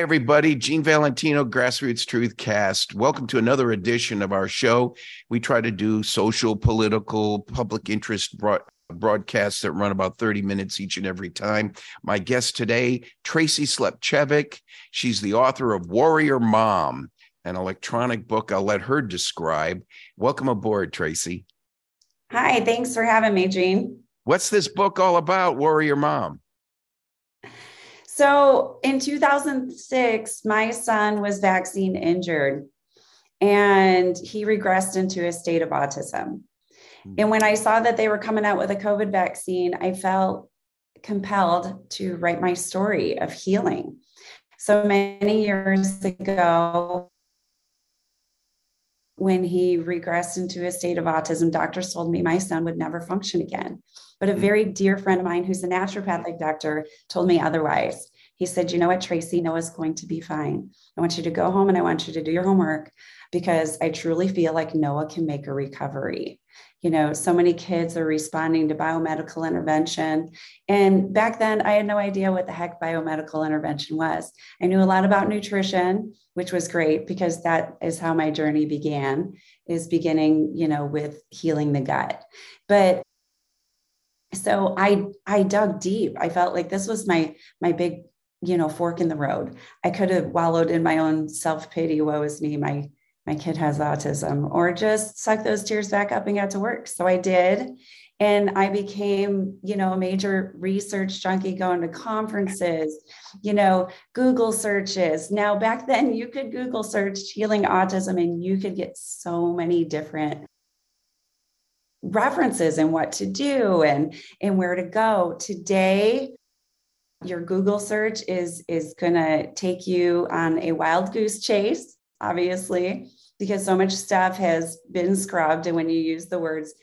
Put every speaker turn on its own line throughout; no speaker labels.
Hi, everybody. Gene Valentino, Grassroots Truth Cast. Welcome to another edition of our show. We try to do social, political, public interest broad- broadcasts that run about 30 minutes each and every time. My guest today, Tracy Slepcevic. She's the author of Warrior Mom, an electronic book I'll let her describe. Welcome aboard, Tracy.
Hi, thanks for having me, Gene.
What's this book all about, Warrior Mom?
So in 2006, my son was vaccine injured and he regressed into a state of autism. Hmm. And when I saw that they were coming out with a COVID vaccine, I felt compelled to write my story of healing. So many years ago, when he regressed into a state of autism, doctors told me my son would never function again. But a hmm. very dear friend of mine who's a naturopathic doctor told me otherwise. He said, You know what, Tracy, Noah's going to be fine. I want you to go home and I want you to do your homework because I truly feel like Noah can make a recovery. You know, so many kids are responding to biomedical intervention. And back then, I had no idea what the heck biomedical intervention was. I knew a lot about nutrition, which was great because that is how my journey began, is beginning, you know, with healing the gut. But so i i dug deep i felt like this was my my big you know fork in the road. I could have wallowed in my own self-pity woe is me my my kid has autism or just suck those tears back up and got to work. So i did. And i became you know a major research junkie going to conferences you know google searches. Now back then you could google search healing autism and you could get so many different references and what to do and and where to go. Today your google search is is going to take you on a wild goose chase obviously because so much stuff has been scrubbed and when you use the words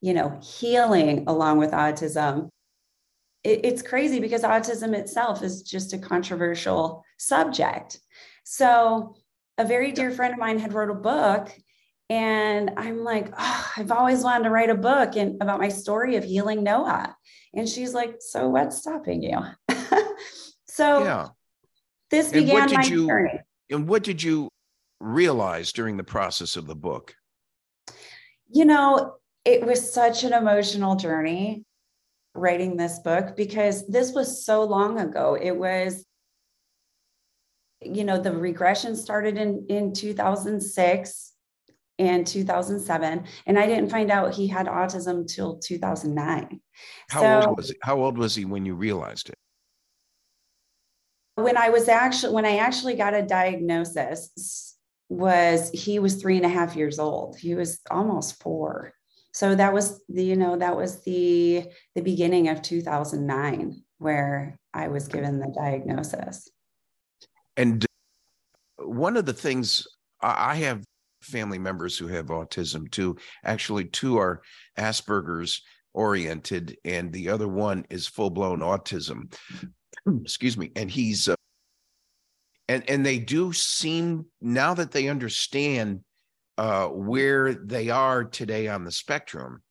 you know healing along with autism it, it's crazy because autism itself is just a controversial subject so a very dear friend of mine had wrote a book and I'm like, oh, I've always wanted to write a book and about my story of healing Noah. And she's like, so what's stopping you? So yeah. this began my
you,
journey.
And what did you realize during the process of the book?
You know, it was such an emotional journey writing this book because this was so long ago. It was you know the regression started in in 2006 and 2007 and i didn't find out he had autism till 2009
how so, old was he how old was he when you realized it
when i was actually when i actually got a diagnosis was he was three and a half years old he was almost four so that was the you know that was the the beginning of 2009 where i was given the diagnosis
and one of the things i have family members who have autism too. Actually, two are Asperger's oriented, and the other one is full blown autism. Excuse me. And he's, uh, and and they do seem now that they understand uh, where they are today on the spectrum.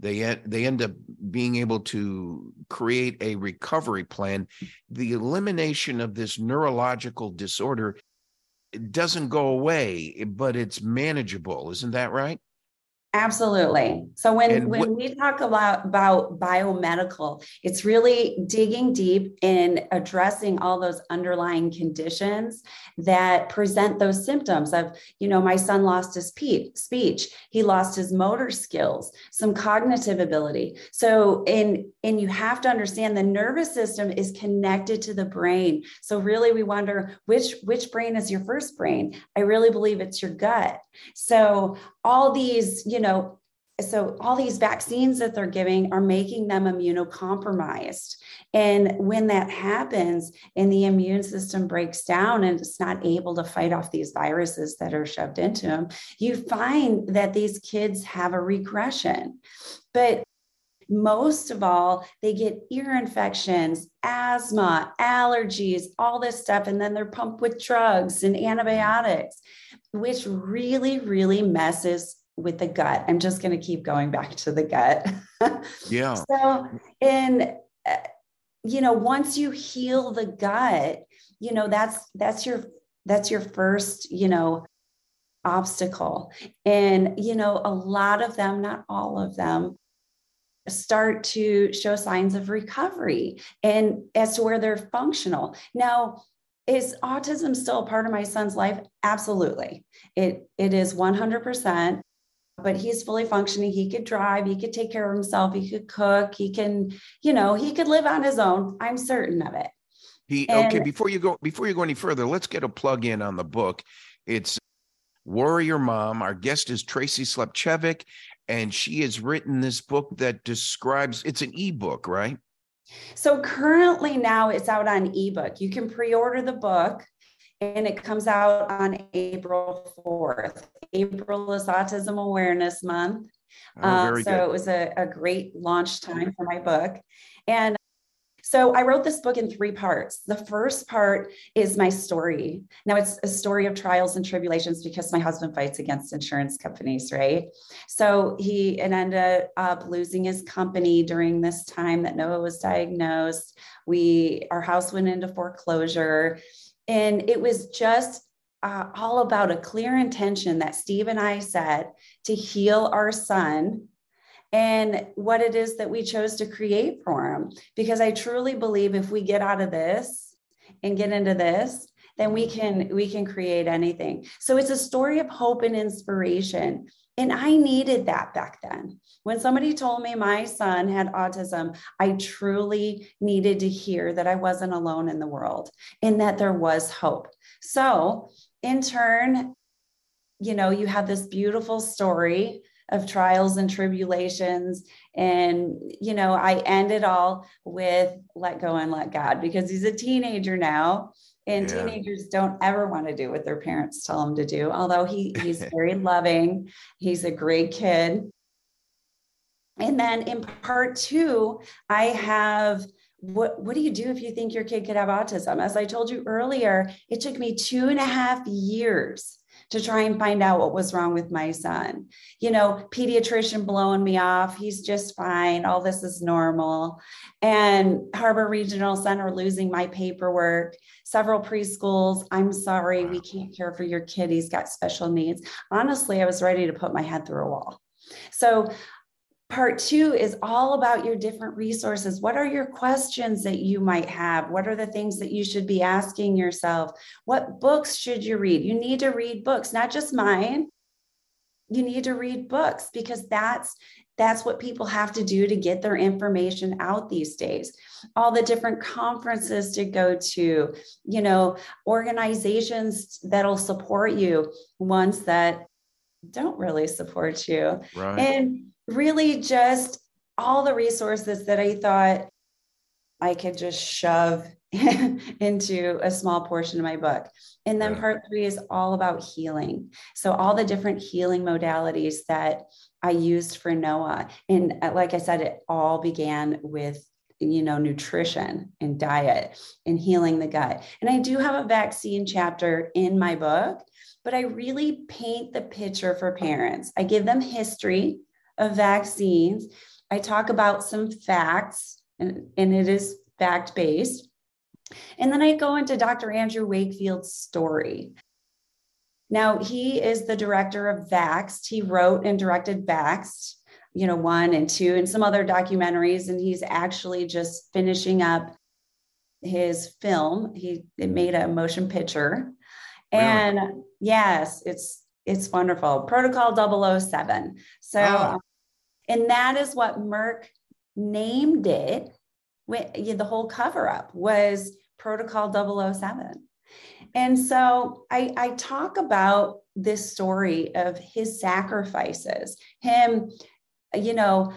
They, they end up being able to create a recovery plan. The elimination of this neurological disorder doesn't go away, but it's manageable. Isn't that right?
Absolutely. So when, when we talk about, about biomedical, it's really digging deep in addressing all those underlying conditions that present those symptoms of, you know, my son lost his speech, he lost his motor skills, some cognitive ability. So in and you have to understand the nervous system is connected to the brain. So really we wonder which which brain is your first brain? I really believe it's your gut. So all these, you know, so all these vaccines that they're giving are making them immunocompromised. And when that happens and the immune system breaks down and it's not able to fight off these viruses that are shoved into them you find that these kids have a regression. But most of all, they get ear infections, asthma, allergies, all this stuff. And then they're pumped with drugs and mm-hmm. antibiotics, which really, really messes with the gut. I'm just going to keep going back to the gut.
Yeah.
so, in, uh, you know, once you heal the gut, you know that's that's your that's your first you know obstacle and you know a lot of them not all of them start to show signs of recovery and as to where they're functional now is autism still a part of my son's life? Absolutely. It it is 100% but he's fully functioning. He could drive he could take care of himself he could cook he can you know he could live on his own. I'm certain of it.
He and, okay before you go before you go any further let's get a plug in on the book. It's warrior mom. Our guest is tracy slepcevic and she has written this book that describes it's an ebook right
so currently now it's out on ebook. You can pre-order the book and it comes out on april 4th april is autism awareness month. Oh, uh, so good. it was a, a great launch time for my book. And so I wrote this book in three parts. The first part is my story. Now it's a story of trials and tribulations because my husband fights against insurance companies, right? So he ended up losing his company during this time that Noah was diagnosed. We our house went into foreclosure, and it was just uh, all about a clear intention that Steve and I set to heal our son and what it is that we chose to create for him. Because I truly believe if we get out of this and get into this, then we can we can create anything. So it's a story of hope and inspiration. And I needed that back then. When somebody told me my son had autism, I truly needed to hear that I wasn't alone in the world and that there was hope. So, in turn, you know, you have this beautiful story of trials and tribulations. And, you know, I end it all with let go and let God because he's a teenager now. And yeah. teenagers don't ever want to do what their parents tell them to do, although he, he's very loving. He's a great kid. And then in part two, I have what, what do you do if you think your kid could have autism? As I told you earlier, it took me two and a half years to try and find out what was wrong with my son. You know, pediatrician blowing me off. He's just fine. All this is normal. And Harbor Regional Center losing my paperwork. Several preschools. I'm sorry, we can't care for your kid. He's got special needs. Honestly, I was ready to put my head through a wall. So Part two is all about your different resources. What are your questions that you might have? What are the things that you should be asking yourself? What books should you read? You need to read books, not just mine. You need to read books because that's that's what people have to do to get their information out these days all the different conferences to go to you know organizations that'll support you ones that don't really support you right. and really just all the resources that I thought I could just shove into a small portion of my book. And then part three is all about healing. So, all the different healing modalities that I used for Noah. And uh, like I said, it all began with you know nutrition and diet and healing the gut and i do have a vaccine chapter in my book but i really paint the picture for parents i give them history of vaccines. I talk about some facts, and, and it is fact based. And then I go into Dr. Andrew Wakefield's story. Now, he is the director of Vaxxed. He wrote and directed Vaxxed, you know, one and two, and some other documentaries. And he's actually just finishing up his film. He made a motion picture. Really? And yes, it's it's wonderful. Protocol 007. So, oh. and that is what Merck named it. The whole cover up was Protocol 007. And so I, I talk about this story of his sacrifices, him, you know,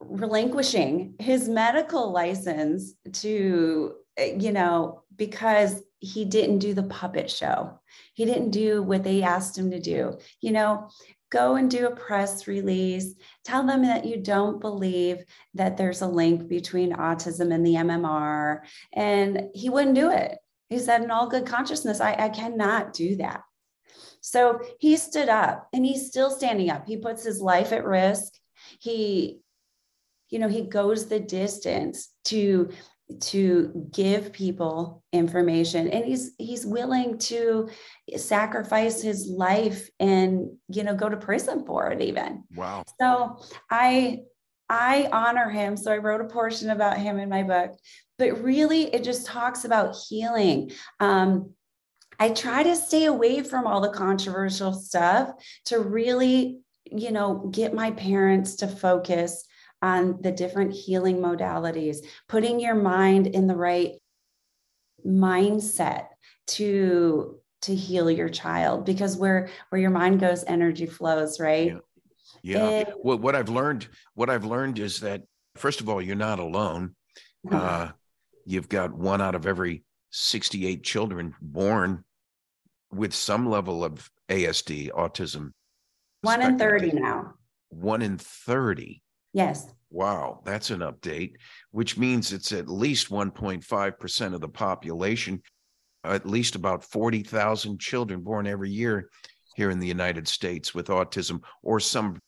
relinquishing his medical license to, you know, because he didn't do the puppet show. He didn't do what they asked him to do. You know, go and do a press release, tell them that you don't believe that there's a link between autism and the MMR. And he wouldn't do it. He said, in all good consciousness, I, I cannot do that. So he stood up and he's still standing up. He puts his life at risk. He, you know, he goes the distance to to give people information. And he's he's willing to sacrifice his life and you know go to prison for it even.
Wow.
So i i honor him. So i wrote a portion about him in my book. But really it just talks about healing. Um, i try to stay away from all the controversial stuff to really you know get my parents to focus on the different healing modalities, putting your mind in the right mindset to to heal your child because where where your mind goes energy flows right?
Yeah, yeah. And, what, what i've learned what i've learned is that first of all you're not alone. Uh, you've got one out of every 68 children born with some level of asd autism
one in 30 now.
One in 30
Yes.
Wow, that's an update, which means it's at least 1.5% of the population, at least about 40,000 children born every year here in the United States with autism or some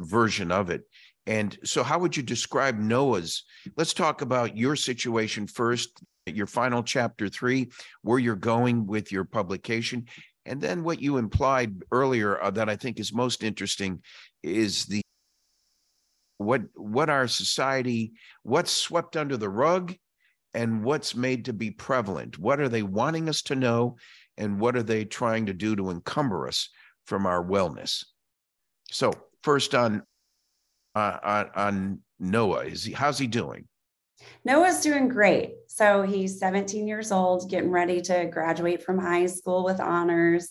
version of it. And so, how would you describe Noah's? Let's talk about your situation first, your final chapter three, where you're going with your publication. And then, what you implied earlier uh, that I think is most interesting is the what what our society what's swept under the rug and what's made to be prevalent. What are they wanting us to know and what are they trying to do to encumber us from our wellness? So first on uh, on, on noah is he how's he doing?
Noah's doing great. So he's 17 years old getting ready to graduate from high school with honors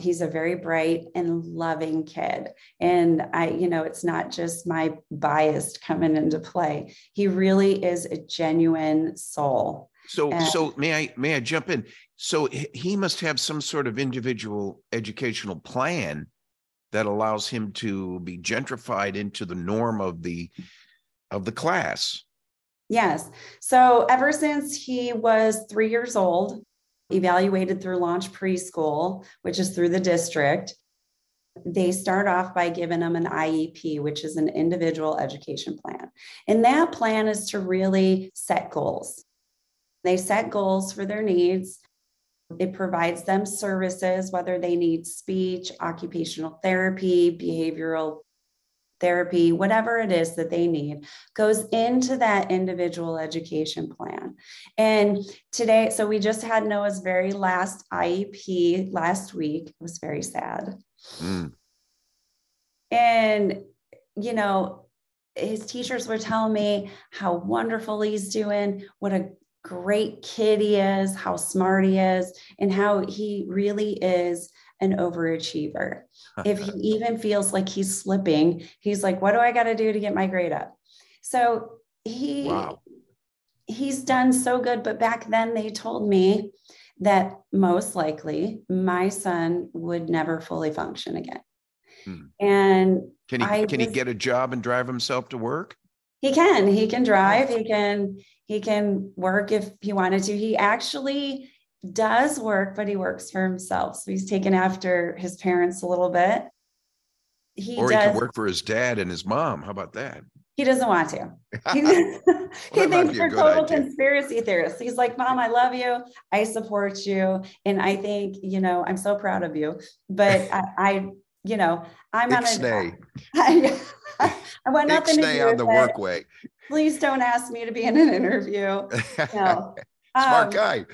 he's a very bright and loving kid. And i you know it's not just my bias coming into play. He really is a genuine soul.
So and, so may i may i jump in? So he must have some sort of individual educational plan that allows him to be gentrified into the norm of the of the class.
Yes. So ever since he was 3 years old evaluated through Launch Preschool, which is through the district. They start off by giving them an IEP, which is an individual education plan. And that plan is to really set goals. They set goals for their needs. It provides them services, whether they need speech, occupational therapy, behavioral therapy, whatever it is that they need, goes into that individual education plan. And today, so we just had Noah's very last IEP last week. It was very sad. Mm. And, you know, his teachers were telling me how wonderful he's doing, what a great kid he is, how smart he is, and how he really is an overachiever. if he even feels like he's slipping, he's like, what do I got to do to get my grade up? So he wow. he's done so good. But back then they told me that most likely my son would never fully function again. Hmm. And
can he I can was, he get a job and drive himself to work?
He can. He can drive. He can he can work if he wanted to. He actually does work, but he works for himself. So he's taken after his parents a little bit.
He or he does, can work for his dad and his mom. How about that?
He doesn't want to. He, well, he thinks we're total idea. conspiracy theorists. He's like, Mom, I love you. I support you. And I think, you know, I'm so proud of you. But I, I you know, I'm on a I, I want nothing to do
on the workway.
Please don't ask me to be in an interview. No.
Smart um, guy.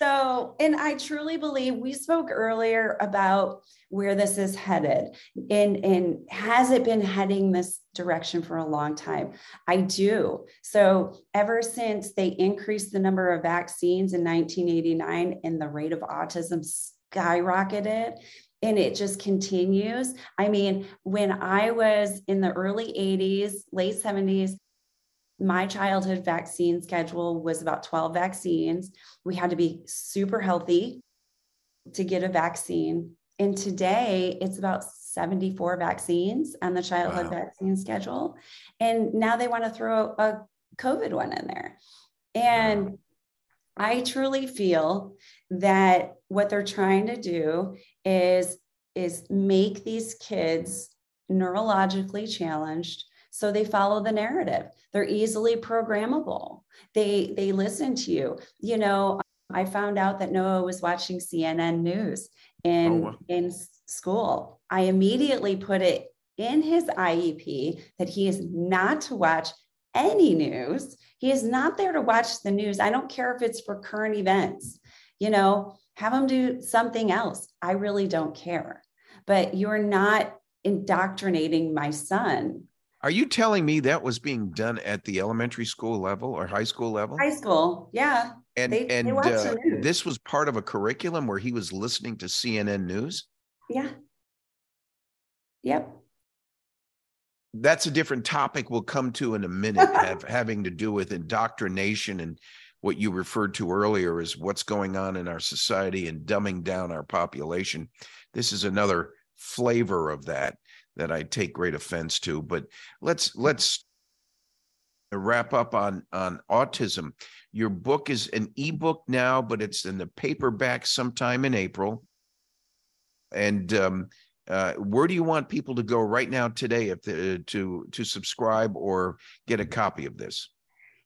so, and I truly believe we spoke earlier about where this is headed and, and has it been heading this direction for a long time? I do. So, ever since they increased the number of vaccines in 1989 and the rate of autism skyrocketed, and it just continues. I mean, when I was in the early 80s, late 70s, my childhood vaccine schedule was about 12 vaccines. We had to be super healthy to get a vaccine. And today it's about 74 vaccines on the childhood wow. vaccine schedule. And now they want to throw a COVID one in there. And wow. I truly feel that what they're trying to do is, is make these kids neurologically challenged So they follow the narrative. They're easily programmable. They they listen to you. You know, I found out that Noah was watching CNN news in oh, wow. in school. I immediately put it in his IEP that he is not to watch any news. He is not there to watch the news. I don't care if it's for current events. You know, have him do something else. I really don't care. But you're not indoctrinating my son.
Are you telling me that was being done at the elementary school level or high school level?
High school, yeah.
And they, and they uh, this was part of a curriculum where he was listening to CNN news.
Yeah. Yep.
That's a different topic we'll come to in a minute, have, having to do with indoctrination and what you referred to earlier is what's going on in our society and dumbing down our population. This is another flavor of that that I take great offense to. But let's let's wrap up on on autism. Your book is an ebook now, but it's in the paperback sometime in April. And um, uh, where do you want people to go right now today if the, to to subscribe or get a copy of this?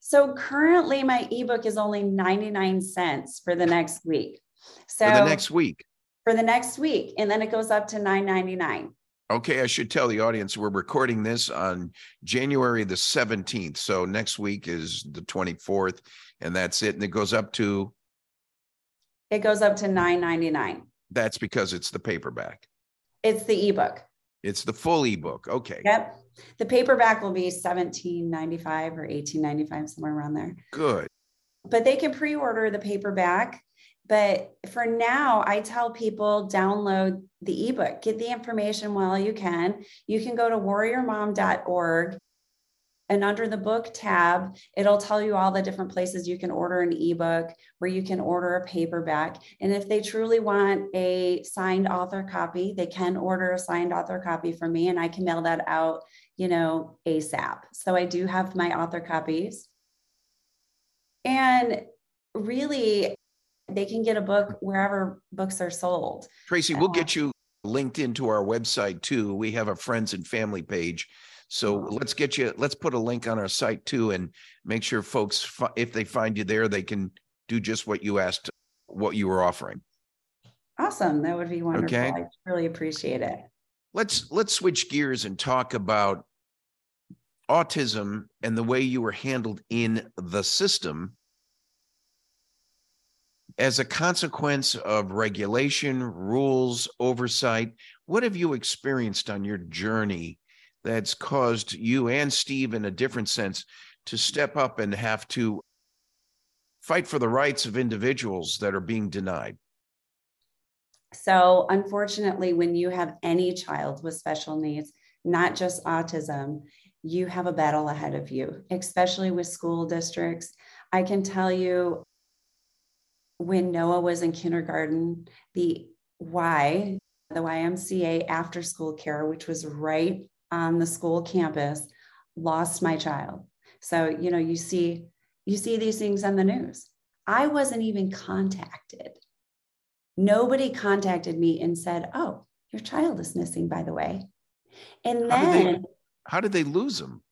So currently, my ebook is only ninety nine cents for the next week. So
for the next week.
For the next week, and then it goes up to nine ninety nine.
Okay, I should tell the audience we're recording this on January the 17th. So next week is the 24th, and that's it. And it goes up to
it goes up to 9.99.
That's because it's the paperback.
It's the ebook.
It's the full ebook. Okay.
Yep. The paperback will be 17.95 or 18.95, somewhere around there.
Good.
But they can pre-order the paperback but for now, I tell people download the ebook, get the information while you can. You can go to warriormom.org and under the book tab, it'll tell you all the different places you can order an ebook, where you can order a paperback. And if they truly want a signed author copy, they can order a signed author copy from me and I can mail that out, you know, ASAP. So I do have my author copies. And really, they can get a book wherever books are sold.
Tracy, we'll uh, get you linked into our website too. We have a friends and family page. So let's get you, let's put a link on our site too and make sure folks, if they find you there, they can do just what you asked, what you were offering.
Awesome. That would be wonderful. Okay. I really appreciate it.
Let's let's switch gears and talk about autism and the way you were handled in the system as a consequence of regulation, rules, oversight, what have you experienced on your journey that's caused you and Steve, in a different sense, to step up and have to fight for the rights of individuals that are being denied?
So, unfortunately, when you have any child with special needs, not just autism, you have a battle ahead of you, especially with school districts. I can tell you when Noah was in kindergarten, the Y, the YMCA after school care, which was right on the school campus, lost my child. So, you know, you see, you see these things on the news. I wasn't even contacted. Nobody contacted me and said, Oh, your child is missing, by the way. And
how then did they, how did they lose them?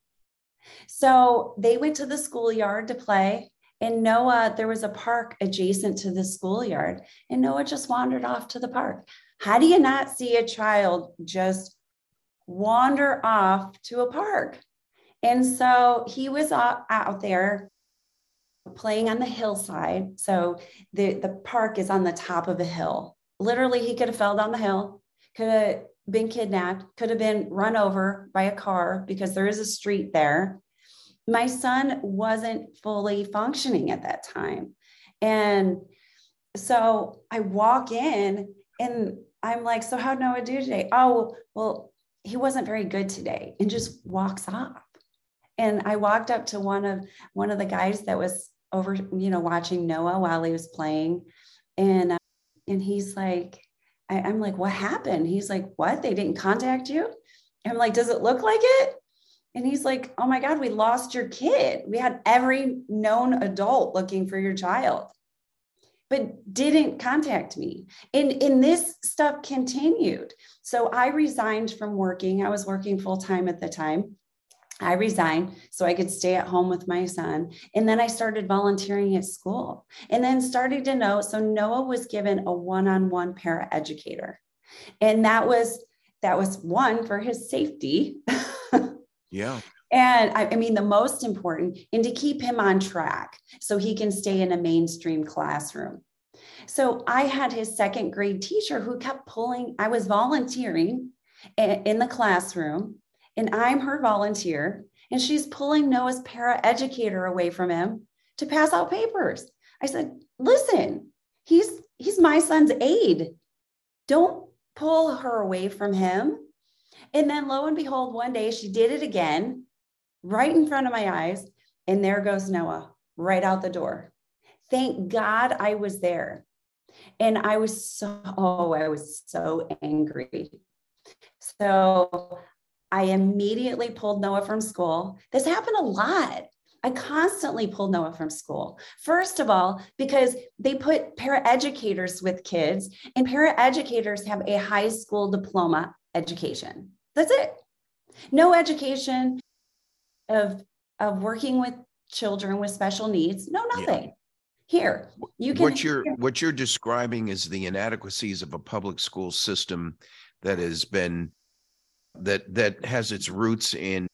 So they went to the schoolyard to play in Noah, there was a park adjacent to the schoolyard, and Noah just wandered off to the park. How do you not see a child just wander off to a park? And so he was out there playing on the hillside. So the, the park is on the top of a hill. Literally, he could have fell down the hill, could have been kidnapped, could have been run over by a car because there is a street there my son wasn't fully functioning at that time. And so I walk in and I'm like, So how'd Noah do today? Oh, well, he wasn't very good today and just walks off. And I walked up to one of one of the guys that was over, you know, watching Noah while he was playing. And uh, and he's like, I, I'm like, what happened? He's like, what? They didn't contact you? I'm like, does it look like it? And he's like, Oh my God, we lost your kid. We had every known adult looking for your child, but didn't contact me. And, and this stuff continued. So I resigned from working. I was working full time at the time. I resigned so I could stay at home with my son. And then I started volunteering at school and then started to know. So Noah was given a one-on-one paraeducator. And that was that was one for his safety.
yeah.
And I, I, mean, the most important, and to keep him on track so he can stay in a mainstream classroom. So I had his second grade teacher who kept pulling, I was volunteering in the classroom, and I'm her volunteer, and she's pulling Noah's para educator away from him to pass out papers. I said, listen, he's he's my son's aide. Don't pull her away from him. And then lo and behold, one day she did it again, right in front of my eyes. And there goes Noah right out the door. Thank God I was there. And I was so, oh, I was so angry. So I immediately pulled Noah from school. This happened a lot. I constantly pulled Noah from school. First of all, because they put paraeducators with kids, and paraeducators have a high school diploma education. That's it. No education of, of working with children with special needs. No, nothing. Yeah. Here,
you can. What you're what you're describing is the inadequacies of a public school system that has been that that has its roots in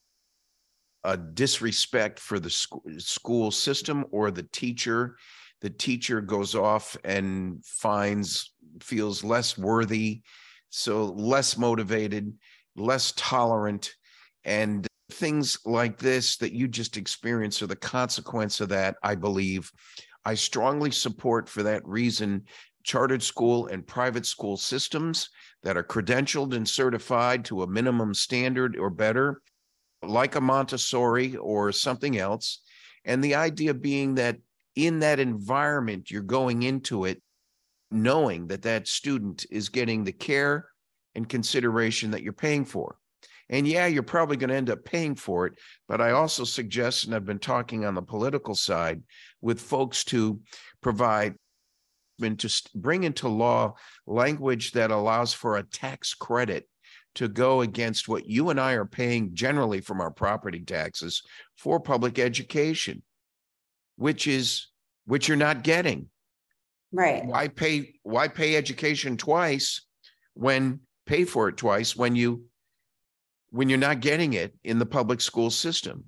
a disrespect for the school, school system or the teacher the teacher goes off and finds feels less worthy so less motivated less tolerant and things like this that you just experience are the consequence of that i believe i strongly support for that reason chartered school and private school systems that are credentialed and certified to a minimum standard or better like a Montessori or something else. And the idea being that in that environment, you're going into it knowing that that student is getting the care and consideration that you're paying for. And yeah, you're probably going to end up paying for it. But I also suggest, and I've been talking on the political side with folks to provide and to bring into law language that allows for a tax credit to go against what you and I are paying generally from our property taxes for public education, which is which you're not getting.
Right.
Why pay why pay education twice when pay for it twice when you when you're not getting it in the public school system?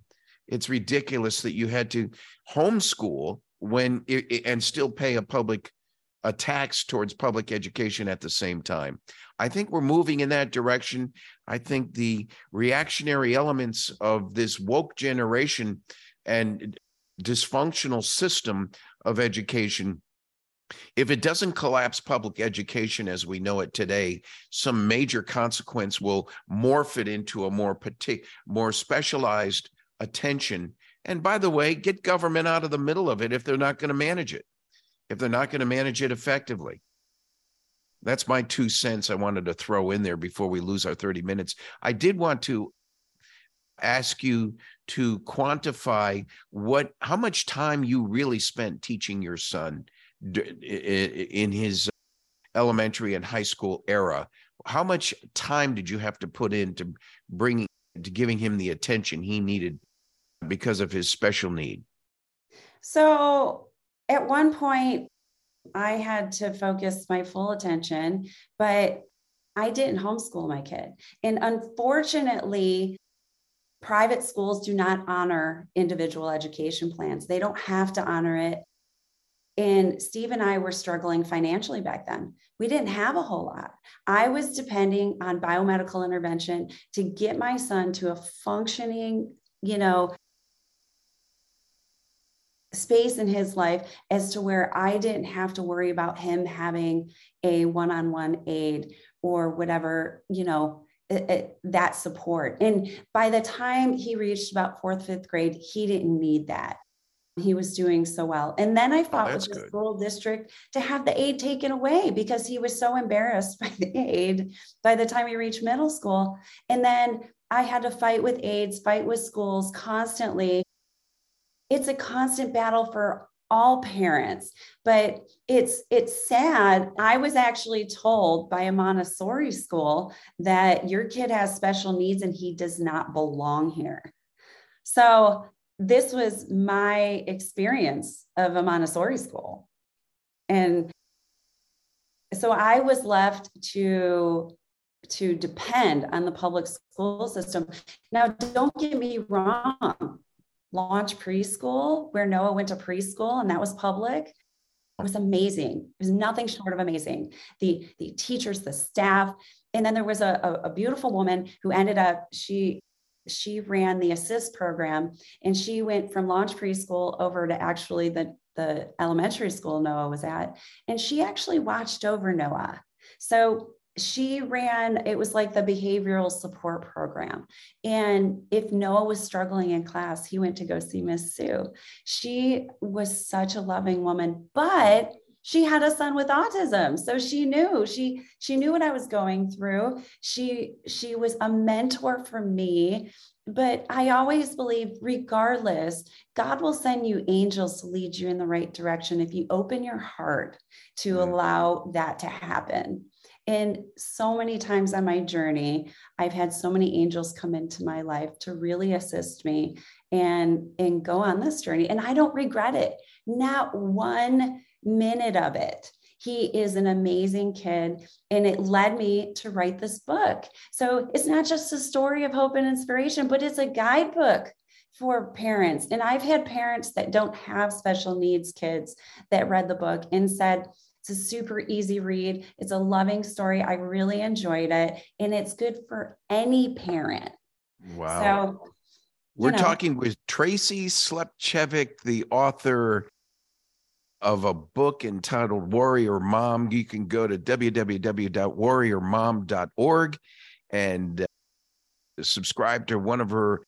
It's ridiculous that you had to homeschool when and still pay a public a tax towards public education at the same time. I think we're moving in that direction. I think the reactionary elements of this woke generation and dysfunctional system of education if it doesn't collapse public education as we know it today, some major consequence will morph it into a more partic- more specialized attention. And by the way, get government out of the middle of it if they're not going to manage it if they're not going to manage it effectively. That's my two cents I wanted to throw in there before we lose our 30 minutes. I did want to ask you to quantify what how much time you really spent teaching your son in his elementary and high school era how much time did you have to put into bringing to giving him the attention he needed because of his special need
so at one point, I had to focus my full attention, but I didn't homeschool my kid. And unfortunately, private schools do not honor individual education plans. They don't have to honor it. And Steve and I were struggling financially back then. We didn't have a whole lot. I was depending on biomedical intervention to get my son to a functioning, you know, space in his life as to where I didn't have to worry about him having a one on one aide or whatever, you know, it, it, that support. And by the time he reached about fourth, fifth grade, he didn't need that. He was doing so well. And then I oh, fought oh, with the school district to have the aid taken away because he was so embarrassed by the aid by the time he reached middle school. And then I had to fight with aides, fight with schools constantly it's a constant battle for all parents but it's it's sad i was actually told by a montessori school that your kid has special needs and he does not belong here So this was my experience of a Montessori school. And so I was left to to depend on the public school system. Now, don't get me wrong. Launch preschool, where Noah went to preschool and that was public, was amazing. It was nothing short of amazing. The, the teachers, the staff. And then there was a, a, a beautiful woman who ended up, she she ran the assist program and she went from launch preschool over to actually the, the elementary school Noah was at. And she actually watched over Noah. So she ran it was like the behavioral support program and if noah was struggling in class he went to go see miss sue she was such a loving woman but she had a son with autism. So she knew she she knew what i was going through. She she was a mentor for me. But i always believe regardless god will send you angels to lead you in the right direction if you open your heart to allow that to happen. And so many times on my journey, I've had so many angels come into my life to really assist me and, and go on this journey. And I don't regret it, not one minute of it. He is an amazing kid, and it led me to write this book. So it's not just a story of hope and inspiration, but it's a guidebook for parents. And I've had parents that don't have special needs kids that read the book and said, it's a super easy read. It's a loving story. I really enjoyed it. And it's good for any parent.
Wow. So, we're know. talking with Tracy Slepcevic, the author of a book entitled Warrior Mom. You can go to www.warriormom.org and uh, subscribe to one of her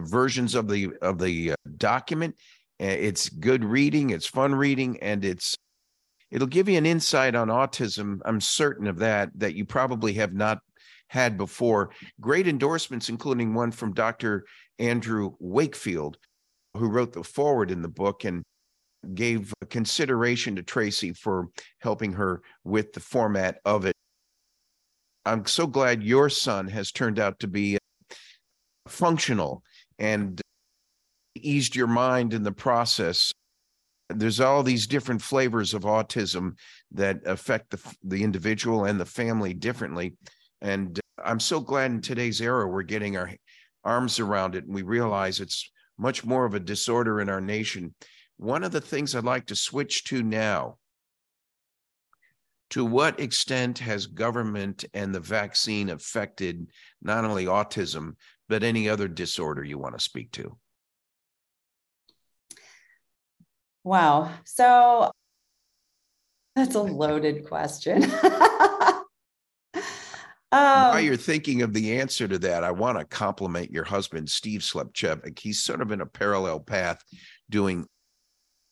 versions of the of the uh, document. It's good reading, it's fun reading, and it's it'll give you an insight on autism. I'm certain of that, that you probably have not had before. Great endorsements, including one from Dr. Andrew Wakefield, who wrote the foreword in the book and gave consideration to Tracy for helping her with the format of it. I'm so glad your son has turned out to be uh, functional and eased your mind in the process there's all these different flavors of autism that affect the, the individual and the family differently and uh, i'm so glad in today's era we're getting our arms around it and we realize it's much more of a disorder in our nation one of the things i'd like to switch to now to what extent has government and the vaccine affected not only autism but any other disorder you want to speak to
Wow. So that's a loaded question.
um, While you're thinking of the answer to that, I want to compliment your husband, Steve Slepcevic. He's sort of in a parallel path doing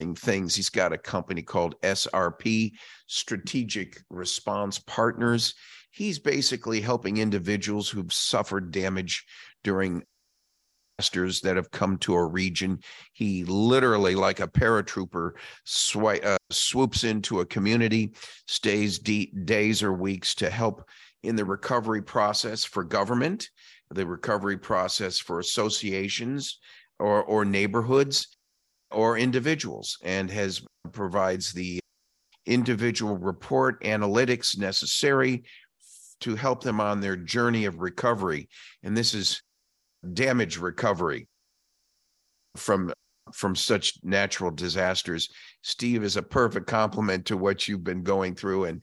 things. He's got a company called SRP, Strategic Response Partners. He's basically helping individuals who've suffered damage during disasters that have come to a region. He literally, like a paratrooper, sw- uh, swoops into a community, stays days or weeks to help in the recovery process for government, the recovery process for associations or, or neighborhoods or individuals, and has provides the individual report analytics necessary to help them on their journey of recovery. And this is damage recovery from from such natural disasters. Steve is a perfect complement to what you've been going through. And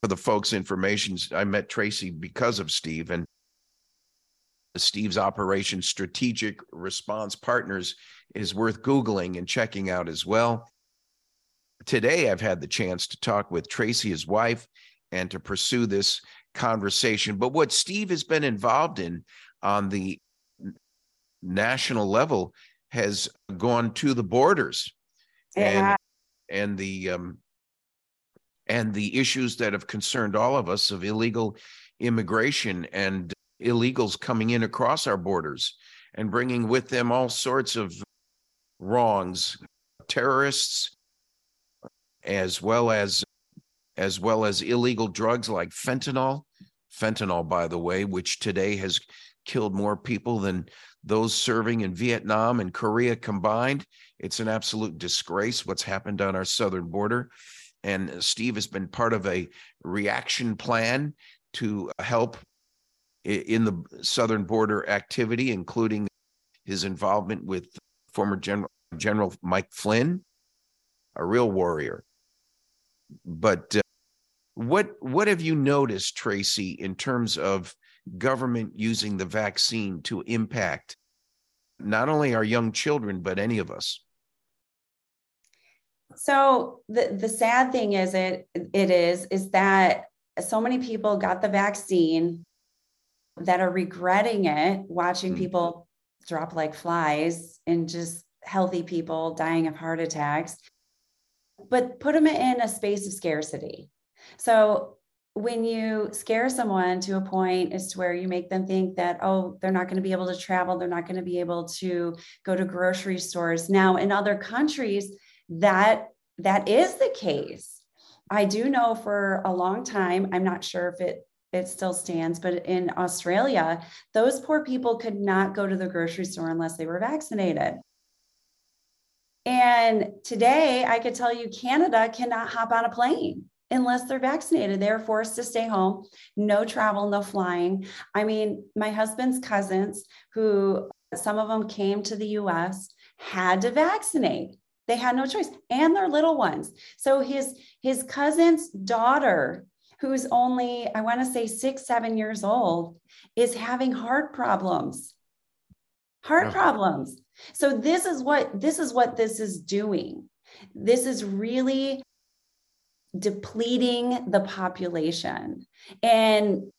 for the folks' information, I met Tracy because of Steve and Steve's Operation Strategic Response Partners is worth Googling and checking out as well. Today, I've had the chance to talk with Tracy, his wife, and to pursue this conversation. But what Steve has been involved in on the national level has gone to the borders yeah. and and the um and the issues that have concerned all of us of illegal immigration and illegals coming in across our borders and bringing with them all sorts of wrongs terrorists as well as as well as illegal drugs like fentanyl fentanyl by the way which today has killed more people than those serving in Vietnam and Korea combined. It's an absolute disgrace what's happened on our southern border. And Steve has been part of a reaction plan to help in the southern border activity, including his involvement with former General, General Mike Flynn, a real warrior. But uh, what what have you noticed, Tracy, in terms of government using the vaccine to impact not only our young children but any of us?
So the the sad thing is it it is is that so many people got the vaccine that are regretting it, watching mm-hmm. people drop like flies and just healthy people dying of heart attacks, but put them in a space of scarcity. So when you scare someone to a point as to where you make them think that oh they're not going to be able to travel they're not going to be able to go to grocery stores now in other countries that that is the case i do know for a long time i'm not sure if it it still stands but in australia those poor people could not go to the grocery store unless they were vaccinated and today i could tell you canada cannot hop on a plane unless they're vaccinated. They're forced to stay home, no travel, no flying. I mean, my husband's cousins, who some of them came to the US, had to vaccinate. They had no choice, and their little ones. So his his cousin's daughter, who's only I want to say six, seven years old, is having heart problems. Heart oh. problems. So this is what this is what this is doing. This is really depleting the population. And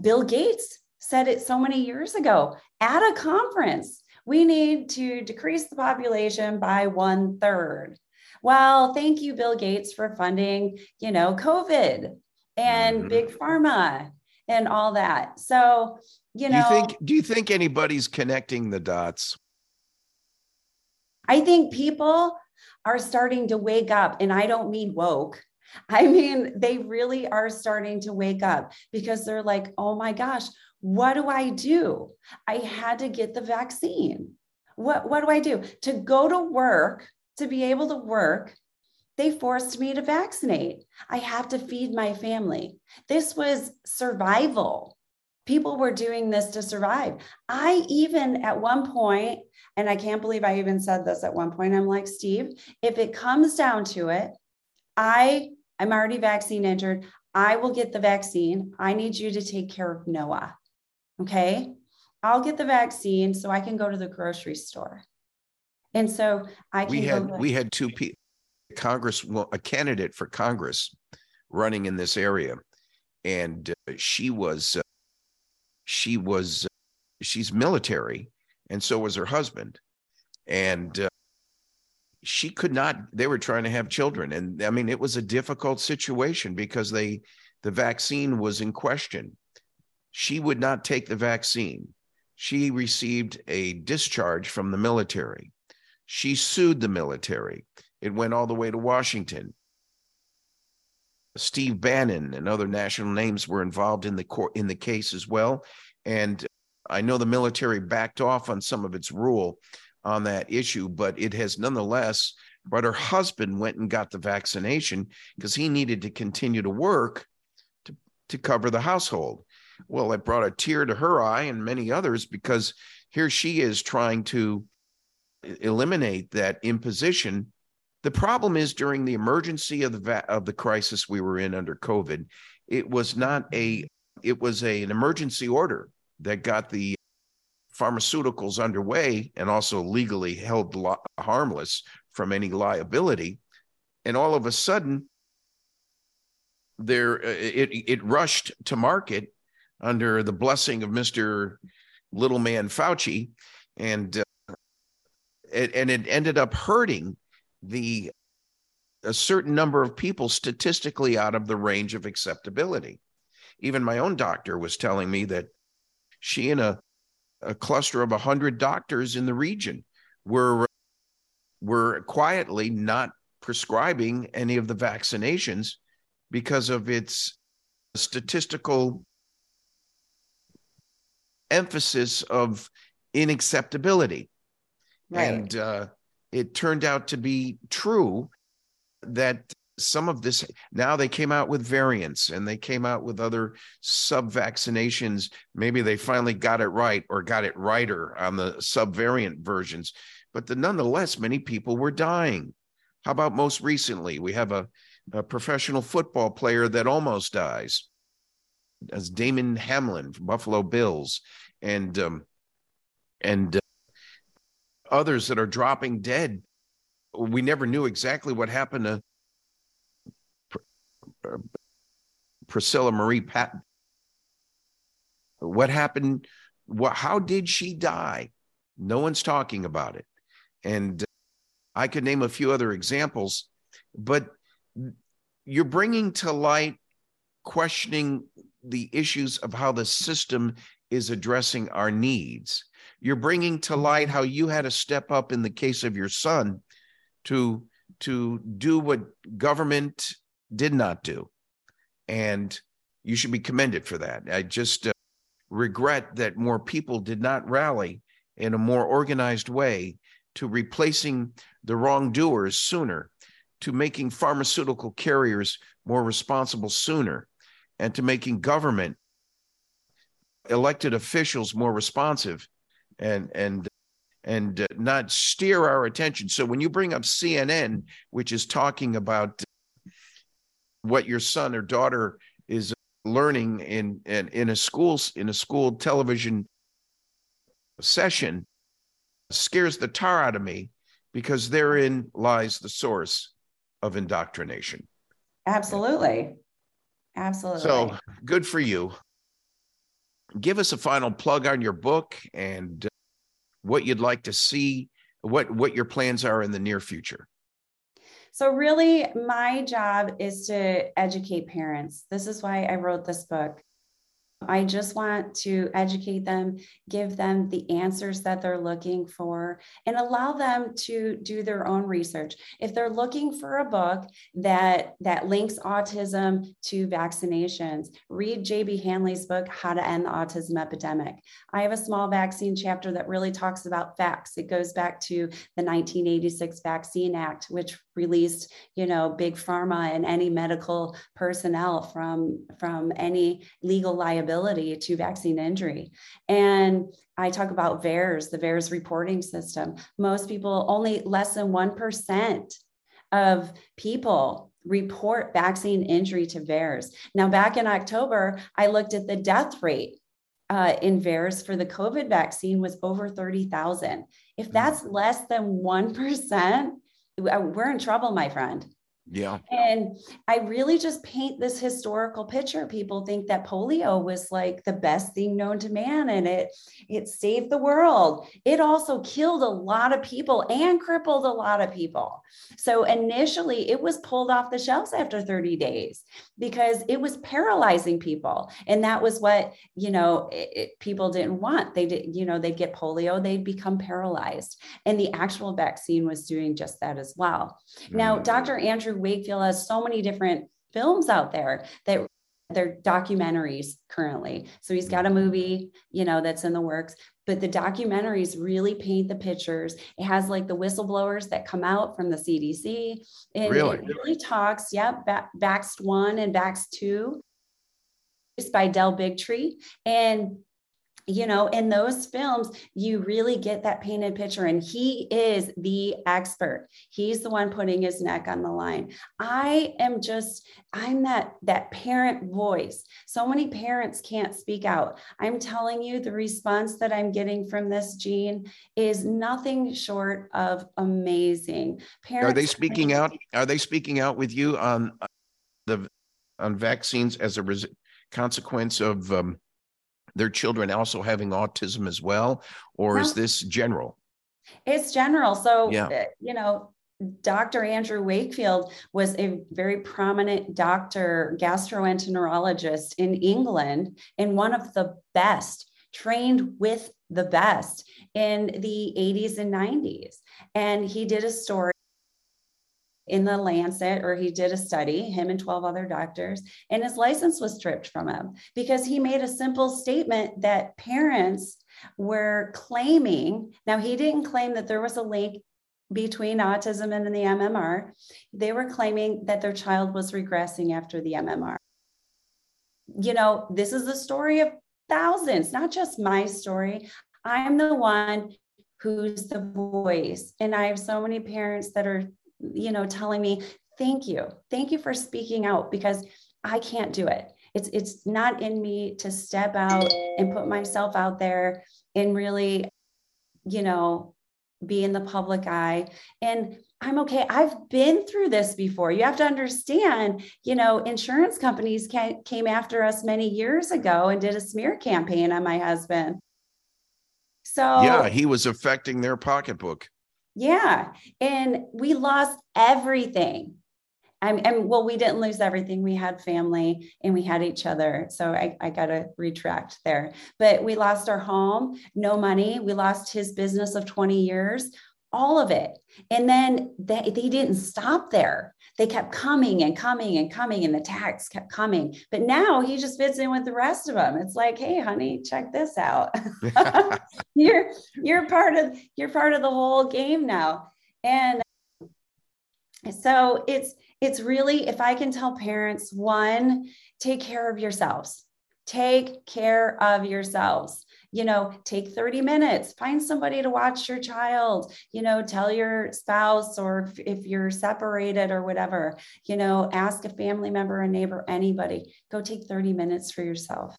Bill Gates said it so many years ago at a conference we need to decrease the population by one third. Well, thank you, Bill Gates, for funding, you know, COVID and mm-hmm. big pharma and all that. So, you know,
do you think do you think anybody's connecting the dots?
I think people are starting to wake up, and I don't mean woke. I mean, they really are starting to wake up because they're like, oh my gosh, what do I do? I had to get the vaccine. What, what do I do? To go to work, to be able to work, they forced me to vaccinate. I have to feed my family. This was survival. People were doing this to survive. I even at one point, and I can't believe I even said this at one point, I'm like, Steve, if it comes down to it, I I'm already vaccine injured. I will get the vaccine. I need you to take care of Noah. Okay. I'll get the vaccine so I can go to the grocery store. And so I can.
We had we had two people, Congress, a candidate for Congress, running in this area, and uh, she was, uh, she was, uh, she's military, and so was her husband, and uh, she could not they were trying to have children. And i mean it was a difficult situation because they the vaccine was in question. She would not take the vaccine. She received a discharge from the military. She sued the military it went all the way to washington steve bannon and other national names were involved in the court in the case as well and i know the military backed off on some of its rule on that issue, but it has nonetheless. But her husband went and got the vaccination because he needed to continue to work to, to cover the household. Well, it brought a tear to her eye and many others because here she is trying to eliminate that imposition. The problem is during the emergency of the va- of the crisis we were in under COVID, it was not a it was a, an emergency order that got the pharmaceuticals underway and also legally held harmless from any liability. And all of a sudden, there uh, it it rushed to market under the blessing of Mr. Little Man Fauci, and uh, it, and it ended up hurting the a certain number of people statistically out of the range of acceptability. Even my own doctor was telling me that she and a a cluster of 100 doctors in the region were were quietly not prescribing any of the vaccinations because of its statistical emphasis of inacceptability.
Right.
And uh, it turned out to be true that some of this now they came out with variants and they came out with other sub vaccinations. Maybe they finally got it right or got it righter on the sub variant versions, but the, nonetheless, many people were dying. How about most recently? We have a, a professional football player that almost dies, as Damar Hamlin from Buffalo Bills, and um, and others that are dropping dead. We never knew exactly what happened to uh, Priscilla Marie Patton. What happened? What? How did she die? No one's talking about it, and I could name a few other examples, but you're bringing to light questioning the issues of how the system is addressing our needs. You're bringing to light how you had to step up in the case of your son to to do what government did not do. And you should be commended for that. I just uh, regret that more people did not rally in a more organized way to replacing the wrongdoers sooner, to making pharmaceutical carriers more responsible sooner, and to making government elected officials more responsive and and and uh, not steer our attention. So when you bring up CNN, which is talking about what your son or daughter is learning in in, in a school in a school television session scares the tar out of me because therein lies the source of indoctrination.
Absolutely. Absolutely.
So good for you. Give us a final plug on your book and uh, what you'd like to see, what what your plans are in the near future.
So, really, my job is to educate parents. This is why I wrote this book. I just want to educate them, give them the answers that they're looking for, and allow them to do their own research. If they're looking for a book that that links autism to vaccinations, read JB Handley's book, How to End the Autism Epidemic. I have a small vaccine chapter that really talks about facts. It goes back to the 1986 Vaccine Act, which released, you know, big pharma and any medical personnel from from any legal liability to vaccine injury. And I talk about VAERS, the VAERS reporting system. Most people, only less than 1% of people report vaccine injury to VAERS. Now, back in October, I looked at the death rate uh, in VAERS for the COVID vaccine was over 30,000. If hmm. that's less than 1%, we're in trouble, my friend.
Yeah.
And I really just paint this historical picture. People think that polio was like the best thing known to man and it it saved the world. It also killed a lot of people and crippled a lot of people. So initially it was pulled off the shelves after 30 days because it was paralyzing people. And that was what, you know, it, it, people didn't want. They did, you know, they'd get polio, they'd become paralyzed. And the actual vaccine was doing just that as well. Mm-hmm. Now, Dr. Andrew Wakefield has so many different films out there that they're documentaries currently. So he's got a movie, you know, that's in the works, but the documentaries really paint the pictures. It has like the whistleblowers that come out from the CDC. And
really?
it really talks, yep, yeah, Vaxxed 1 and Vaxxed 2 by Del Bigtree. And you know, in those films, you really get that painted picture. And he is the expert. He's the one putting his neck on the line. I am just, I'm that that parent voice. So many parents can't speak out. I'm telling you, the response that I'm getting from this Gene is nothing short of amazing.
Parents are they speaking out? Are they speaking out with you on the on vaccines as a res- consequence of um, their children also having autism as well, or no. is this general?
It's general. So, yeah. Uh, you know, Dr. Andrew Wakefield was a very prominent doctor, gastroenterologist in England, and one of the best, trained with the best in the 80s and 90s. And he did a story in the Lancet, or he did a study, him and 12 other doctors, and his license was stripped from him because he made a simple statement that parents were claiming. Now, he didn't claim that there was a link between autism and the MMR. They were claiming that their child was regressing after the MMR. You know, this is the story of thousands, not just my story. I'm the one who's the voice. And I have so many parents that are, you know, telling me, thank you. Thank you for speaking out because I can't do it. It's it's not in me to step out and put myself out there and really, you know, be in the public eye. And I'm okay. I've been through this before. You have to understand, you know, insurance companies came after us many years ago and did a smear campaign on my husband. So,
yeah, he was affecting their pocketbook.
Yeah. And we lost everything. I'm, and well, we didn't lose everything. We had family and we had each other. So I, I got to retract there. But we lost our home, no money. We lost his business of 20 years, all of it. And then they, they didn't stop there. They kept coming and coming and coming, and the tax kept coming. But now he just fits in with the rest of them. It's like, hey, honey, check this out. you're you're part of you're part of the whole game now. And so it's it's really, if I can tell parents, one, take care of yourselves. Take care of yourselves. You know, take 30 minutes, find somebody to watch your child, you know, tell your spouse or if, if you're separated or whatever, you know, ask a family member, a neighbor, anybody, go take 30 minutes for yourself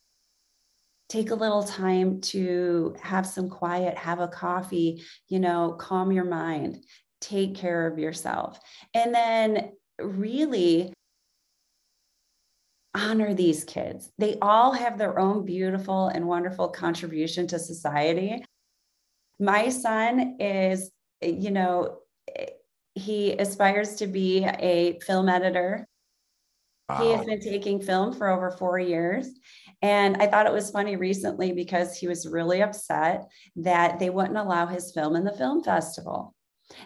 take a little time to have some quiet, have a coffee, you know, calm your mind, take care of yourself. And then really honor these kids. They all have their own beautiful and wonderful contribution to society. My son is, you know, he aspires to be a film editor. Wow. He has been taking film for over four years. And I thought it was funny recently because he was really upset that they wouldn't allow his film in the film festival.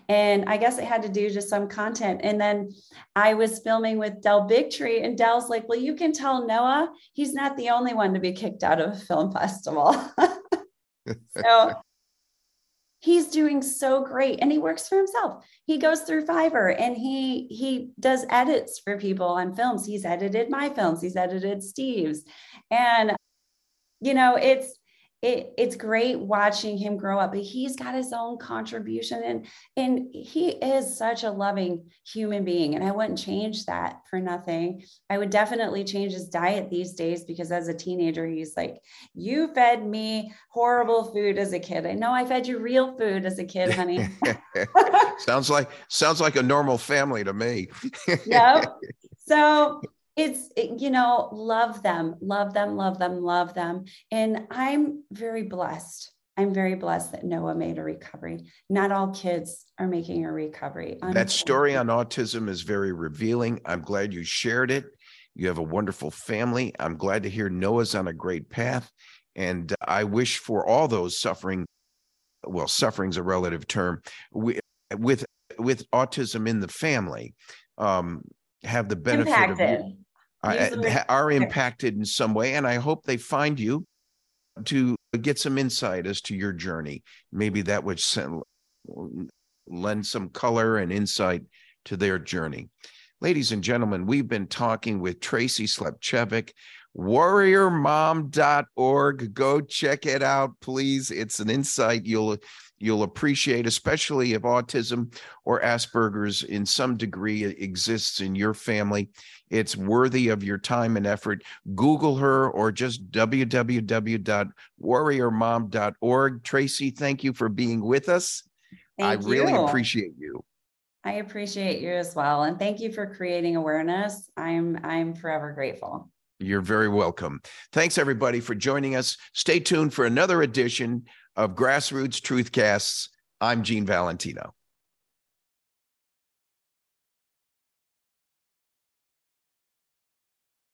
And I guess it had to do just some content. And then I was filming with Del Bigtree, and Del's like, Well, you can tell Noah he's not the only one to be kicked out of a film festival. so he's doing so great and he works for himself he goes through fiverr and he he does edits for people on films he's edited my films he's edited steve's and you know it's it, it's great watching him grow up, but he's got his own contribution and, and he is such a loving human being. And I wouldn't change that for nothing. I would definitely change his diet these days because as a teenager, he's like, You fed me horrible food as a kid. I know I fed you real food as a kid, honey.
sounds like sounds like a normal family to me.
yep. So it's you know love them love them love them love them. And i'm very blessed. I'm very blessed that noah made a recovery. Not all kids are making a recovery
that story on autism is very revealing. I'm glad you shared it. You have a wonderful family. I'm glad to hear noah's on a great path. And i wish for all those suffering well suffering's a relative term with with, with autism in the family um, have the benefit Impacted. of uh, are impacted in some way. And I hope they find you to get some insight as to your journey. Maybe that would send, lend some color and insight to their journey. Ladies and gentlemen, we've been talking with Tracy Slepcevic, warriormom.org. Go check it out, please. It's an insight you'll you'll appreciate, especially if autism or Asperger's in some degree exists in your family. It's worthy of your time and effort. Google her or just www.warriormom.org. Tracy, thank you for being with us. Thank I really appreciate you.
I appreciate you as well. And thank you for creating awareness. I'm I'm forever grateful.
You're very welcome. Thanks everybody for joining us. Stay tuned for another edition of Grassroots Truthcasts. I'm Gene Valentino.